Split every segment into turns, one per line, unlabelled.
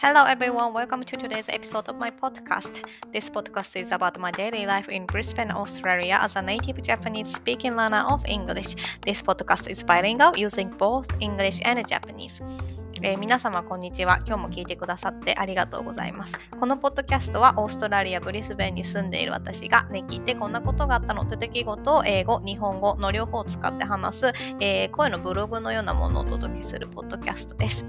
Hello everyone, welcome to today's episode of my podcast. This podcast is about my daily life in Brisbane, Australia as a native Japanese speaking learner of English. This podcast is bilingual using both English and Japanese. えー、皆様こんにちは。今日も聞いてくださってありがとうございます。このポッドキャストはオーストラリア・ブリスベンに住んでいる私がね、聞いてこんなことがあったのと出来事を英語、日本語の両方を使って話す、えー、声のブログのようなものをお届けするポッドキャストです。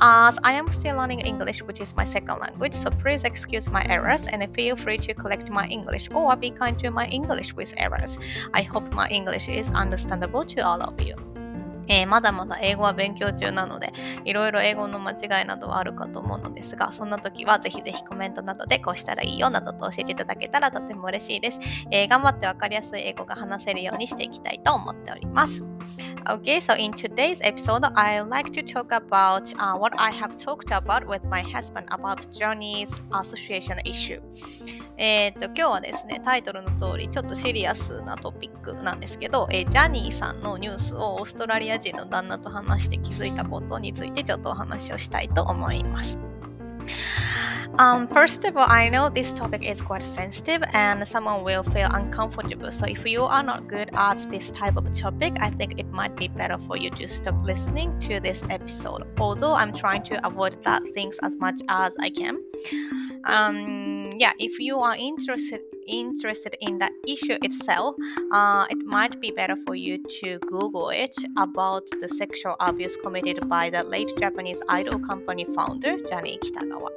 As I am still learning English, which is my second language, so please excuse my errors and feel free to collect my English or be kind to my English with errors. I hope my English is understandable to all of you. えー、まだまだ英語は勉強中なので、いろいろ英語の間違いなどはあるかと思うのですが、そんな時はぜひぜひコメントなどでこうしたらいいよなどと教えていただけたらとても嬉しいです。えー、頑張ってわかりやすい英語が話せるようにしていきたいと思っております。Okay, so in today's episode, I like to talk about uh, what I have talked about with my husband about Johnny's association issue. えっと今日はですね、タイトルの通りちょっとシリアスなトピックなんですけど、えー、ジャニーさんのニュースをオーストラリア人の旦那と話して気づいたことについてちょっとお話をしたいと思います。Um, first of all, I know this topic is quite sensitive and someone will feel uncomfortable. So, if you are not good at this type of topic, I think it might be better for you to stop listening to this episode. Although I'm trying to avoid that things as much as I can. Um, yeah, if you are interested interested in the issue itself, uh, it might be better for you to Google it about the sexual abuse committed by the late Japanese idol company founder, Johnny Kitagawa.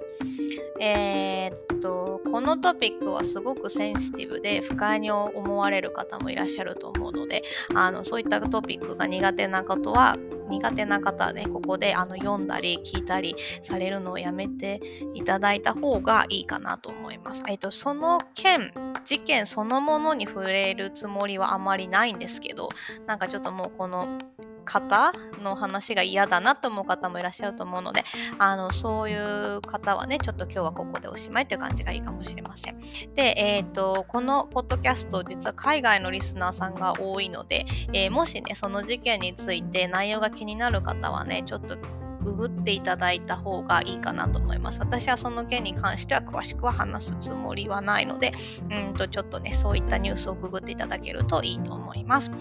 えー、っと、このトピックはすごくセンシティブで不快に思われる方もいらっしゃると思うので、あのそういったトピックが苦手な方は苦手な方はね、ここであの読んだり聞いたりされるのをやめていただいた方がいいかなと思います。えっと、その件、事件そのものに触れるつもりはあまりないんですけど、なんかちょっともうこの方の話が嫌だなと思う方もいらっしゃると思うので、あの、そういう方はね、ちょっと今日はここでおしまいという感じがいいかもしれません。で、え、ー、と、このポッドキャスト、実は海外のリスナーさんが多いので、えー、もしね、その事件について内容が気になる方はね、ちょっとググっていただいた方がいいかなと思います。私はその件に関しては詳しくは話すつもりはないので、うんとちょっとね、そういったニュースをググっていただけるといいと思います。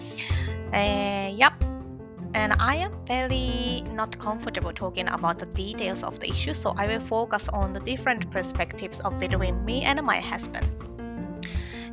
えー、や and I am very not comfortable talking about the details of the issue, so I will focus on the different perspectives of between me and my husband.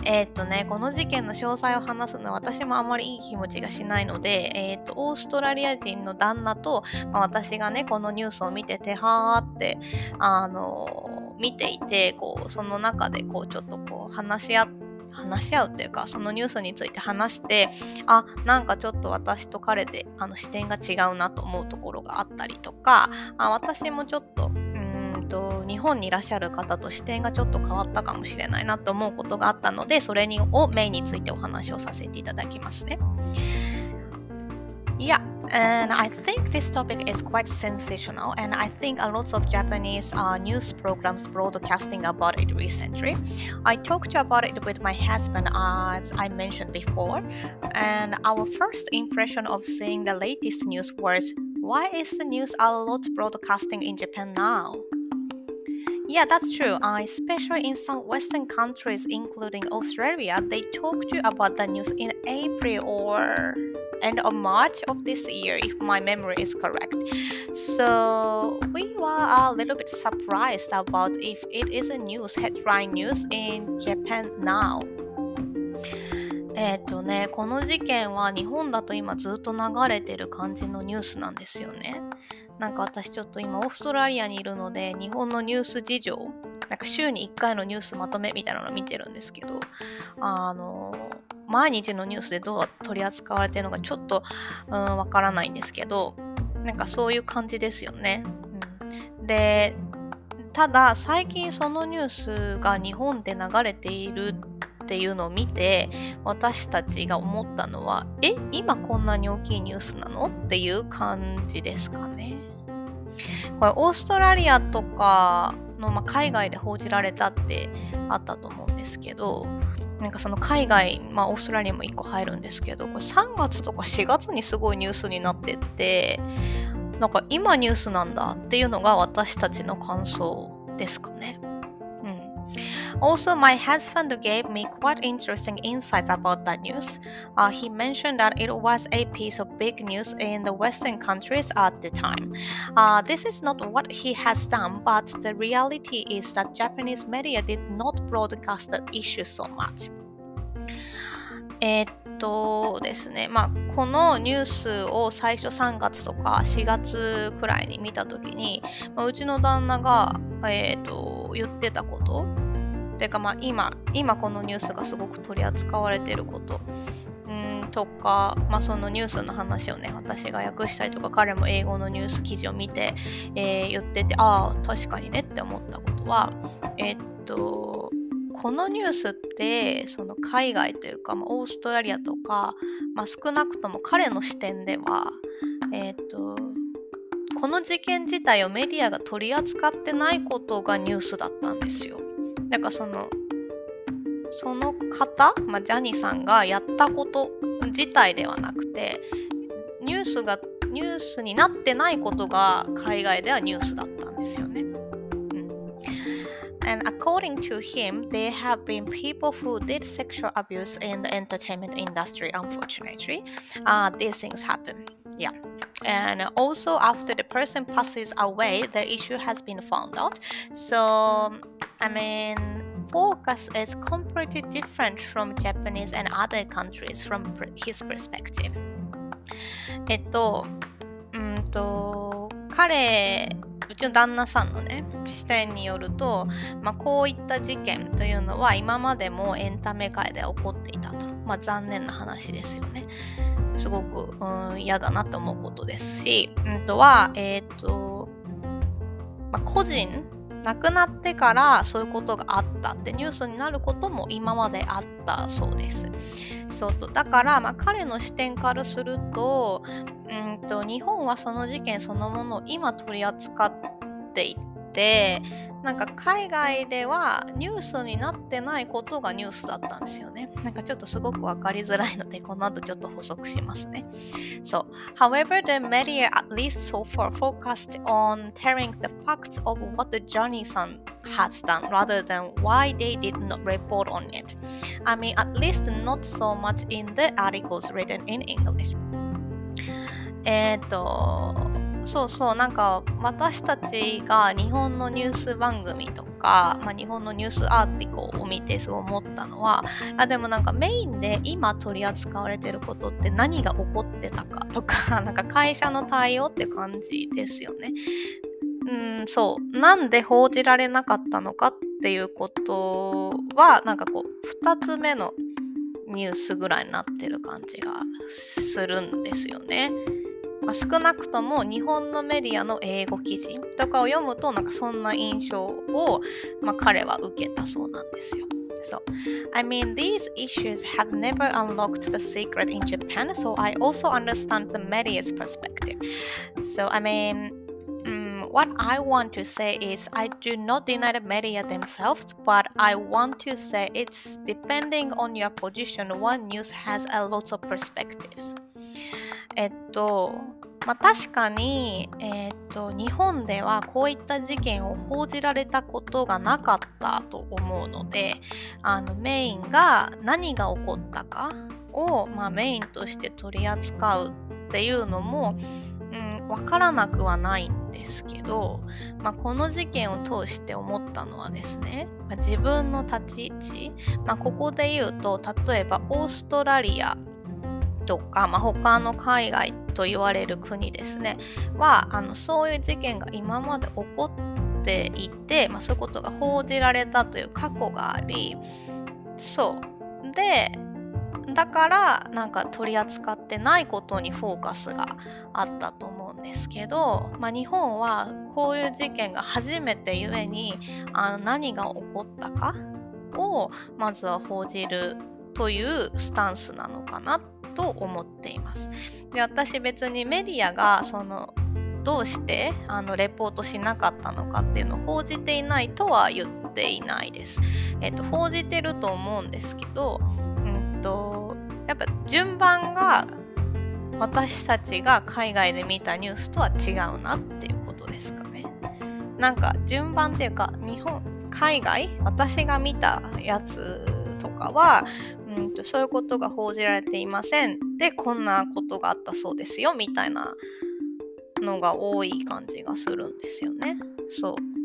えっとね、この事件の詳細を話すのは私もあまりいい気持ちがしないので、えっと、オーストラリア人の旦那と、まあ、私がね、このニュースを見てて、はーって、あの見ていて、こう、その中で、こう、ちょっとこう、話し合って、話し合うっていうかそのニュースについて話してあなんかちょっと私と彼であの視点が違うなと思うところがあったりとかあ私もちょっとと日本にいらっしゃる方と視点がちょっと変わったかもしれないなと思うことがあったのでそれにをメインについてお話をさせていただきますね。Yeah, and I think this topic is quite sensational, and I think a lot of Japanese uh, news programs broadcasting about it recently. I talked about it with my husband, as I mentioned before, and our first impression of seeing the latest news was why is the news a lot broadcasting in Japan now? Yeah, that's true. Uh, especially in some Western countries, including Australia, they talk to you about the news in April or end of March of this year, if my memory is correct. So we were a little bit surprised about if it is a news, headline news in Japan now. えっとね、この事件は日本だと今ずっと流れてる感じのニュースなんですよね。 なんか私ちょっと今オーストラリアにいるので日本のニュース事情なんか週に1回のニュースまとめみたいなの見てるんですけどあの毎日のニュースでどう取り扱われてるのかちょっとわからないんですけどなんかそういう感じですよね。うん、でただ最近そのニュースが日本で流れているっていうのを見て私たちが思ったのはえ今こんなに大きいニュースなの？っていう感じですかね。これオーストラリアとかの、まあ、海外で報じられたってあったと思うんですけどなんかその海外、まあ、オーストラリアも1個入るんですけどこれ3月とか4月にすごいニュースになってってなんか今ニュースなんだっていうのが私たちの感想ですかね。Also, my husband gave me quite interesting insights about that news. Uh, he mentioned that it was a piece of big news in the Western countries at the time. Uh, this is not what he has done, but the reality is that Japanese media did not broadcast the issue so much. えー、っとですね、まあ、 このニュースを最初3月とか4月くらいに見た時に、まあ、うちの旦那が、えー、と言ってたことていうかまあ今今このニュースがすごく取り扱われてることんとか、まあ、そのニュースの話をね私が訳したりとか彼も英語のニュース記事を見て、えー、言っててああ確かにねって思ったことはえー、っとこのニュースってその海外というか、まあ、オーストラリアとか、まあ、少なくとも彼の視点ではえー、っとこの事件自体をメディアが取り扱ってないことがニュースだったんですよ。だからそのその方、まあ、ジャニーさんがやったこと自体ではなくてニュースがニュースになってないことが海外ではニュースだったんですよ。And according to him, there have been people who did sexual abuse in the entertainment industry, unfortunately. Uh, these things happen. Yeah. And also, after the person passes away, the issue has been found out. So, I mean, focus is completely different from Japanese and other countries from his perspective. えっと、うんと、 彼、うちの旦那さんのね、視点によると、まあ、こういった事件というのは今までもエンタメ界で起こっていたと。まあ、残念な話ですよね。すごく、嫌だなと思うことですし、うんとは、えっ、ー、と、まあ、個人亡くなってからそういうことがあったってニュースになることも今まであったそうです。そうとだから、まあ、彼の視点からするとと日本はその事件そのものを今取り扱っていてなんか海外ではニュースになってないことがニュースだったんですよね。なんかちょっとすごくわかりづらいので、この後ちょっと補足しますね。So, however, the media, at least so far, focused on telling the facts of what the Johnny son has done rather than why they did not report on it. I mean, at least not so much in the articles written in English. えっと、そうそうなんか私たちが日本のニュース番組とか、まあ、日本のニュースアーティコを見てそう思ったのはあでもなんかメインで今取り扱われてることって何が起こってたかとか なんか会社の対応って感じですよね。うんそうなんで報じられなかったのかっていうことはなんかこう2つ目のニュースぐらいになってる感じがするんですよね。まあ、少なくとも日本のメディアの英語記事とかを読むとなんかそんな印象を、まあ、彼は受けたそうなんですよ。So, I mean, these issues have never unlocked the secret in Japan, so I also understand the media's perspective. So, I mean, um, what I want to say is I do not deny the media themselves, but I want to say it's depending on your position, one news has a lot of perspectives. えっと、 まあ、確かに、えーと、日本ではこういった事件を報じられたことがなかったと思うのであのメインが何が起こったかを、まあ、メインとして取り扱うっていうのも、うん、分からなくはないんですけど、まあ、この事件を通して思ったのはですね、まあ、自分の立ち位置、まあ、ここで言うと例えばオーストラリアとか、まあ、他の海外と言われる国ですね。はあのそういう事件が今まで起こっていて、まあ、そういうことが報じられたという過去がありそう。でだからなんか取り扱ってないことにフォーカスがあったと思うんですけど、まあ、日本はこういう事件が初めてゆえにあの何が起こったかをまずは報じるというスタンスなのかなってと思っています。で私別にメディアがそのどうしてあのレポートしなかったのかっていうのを報じていないとは言っていないです。えっと、報じてると思うんですけど、うんと、やっぱ順番が私たちが海外で見たニュースとは違うなっていうことですかね。なんか順番っていうか日本海外私が見たやつとかはうんとそういうことが報じられていませんでこんなことがあったそうですよみたいなのが多い感じがするんですよね。そう。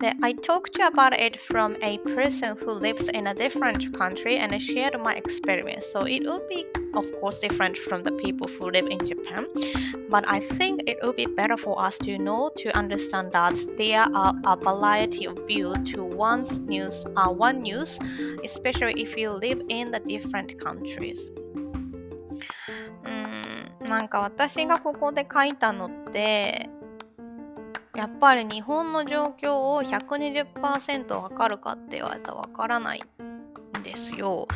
で、I talked about it from a person who lives in a different country and I shared my experience. So it would be, of course, different from the people who live in Japan. But I think it would be better for us to know to understand that there are a variety of views to one's news, uh, one news, especially if you live in the different countries. なんか私がここで書いたのって やっぱり日本の状況を120%わかるかって言われたらわからないんですよ。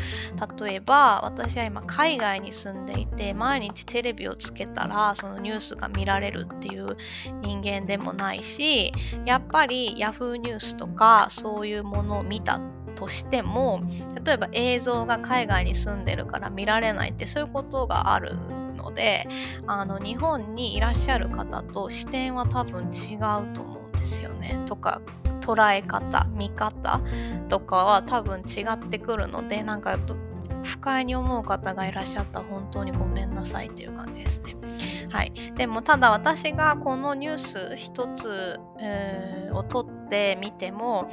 例えば私は今海外に住んでいて毎日テレビをつけたらそのニュースが見られるっていう人間でもないしやっぱり Yahoo ニュースとかそういうものを見たとしても例えば映像が海外に住んでるから見られないってそういうことがあるのであの日本にいらっしゃる方と視点は多分違うと思うんですよね。とか捉え方見方とかは多分違ってくるのでなんか不快に思う方がいらっしゃったら本当にごめんなさいという感じですね。はい、でもただ私がこのニュース一つ、えー、を取ってみても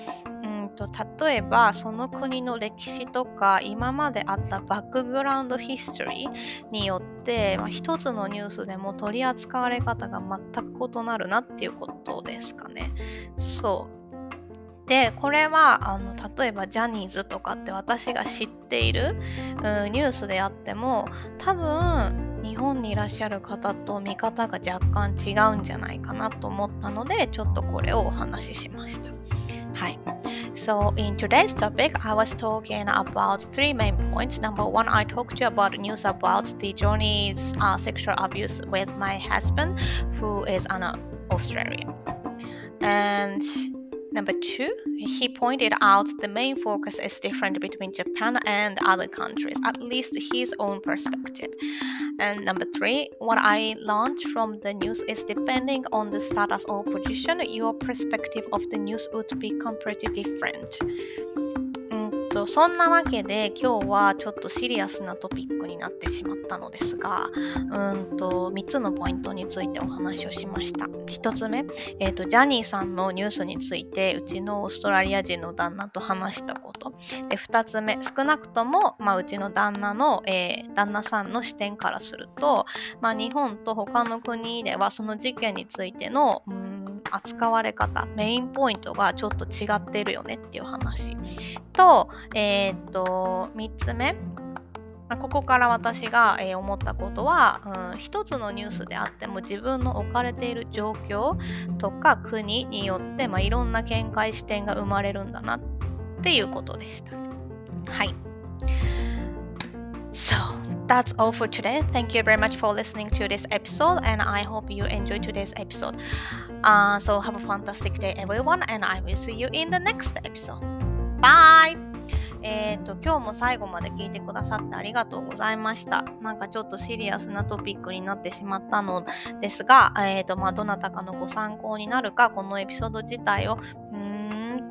と例えばその国の歴史とか今まであったバックグラウンドヒストリーによって、まあ、一つのニュースでも取り扱われ方が全く異なるなっていうことですかね。そうでこれはあの例えばジャニーズとかって私が知っている、う、ニュースであっても多分日本にいらっしゃる方と見方が若干違うんじゃないかなと思ったのでちょっとこれをお話ししました。はい。So in today's topic, I was talking about three main points. Number one, I talked to you about news about the Johnny's uh, sexual abuse with my husband, who is an Australian. And Number two, he pointed out the main focus is different between Japan and other countries, at least his own perspective. And number three, what I learned from the news is depending on the status or position, your perspective of the news would be completely different. そんなわけで今日はちょっとシリアスなトピックになってしまったのですがうんと3つのポイントについてお話をしました。1つ目、えーと、ジャニーさんのニュースについてうちのオーストラリア人の旦那と話したこと。で2つ目少なくとも、まあ、うちの旦那の、えー、旦那さんの視点からすると、まあ、日本と他の国ではその事件についての、うん扱われ方メインポイントがちょっと違ってるよねっていう話と,、えー、っと3つ目ここから私が、え、思ったことは、うん、一つのニュースであっても自分の置かれている状況とか国によって、まあ、いろんな見解視点が生まれるんだなっていうことでした。はい。So, that's all for today. Thank you very much for listening to this episode, and I hope you enjoyed today's episode. Uh, so, have a fantastic day, everyone, and I will see you in the next episode. Bye! えっ、と、今日も最後まで聞いてくださってありがとうございました。なんかちょっとシリアスなトピックになってしまったのですが、えっ、と、まあ、どなたかのご参考になるか、このエピソード自体を、うん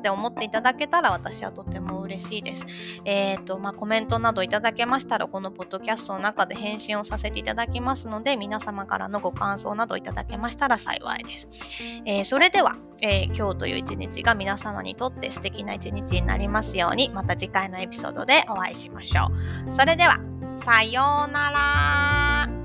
って思っていただけたら私はとても嬉しいです。えっ、ー、と、まあ、コメントなどいただけましたら、このポッドキャストの中で返信をさせていただきますので、皆様からのご感想などいただけましたら幸いです。えー、それでは、えー、今日という一日が皆様にとって素敵な一日になりますように、また次回のエピソードでお会いしましょう。それでは、さようなら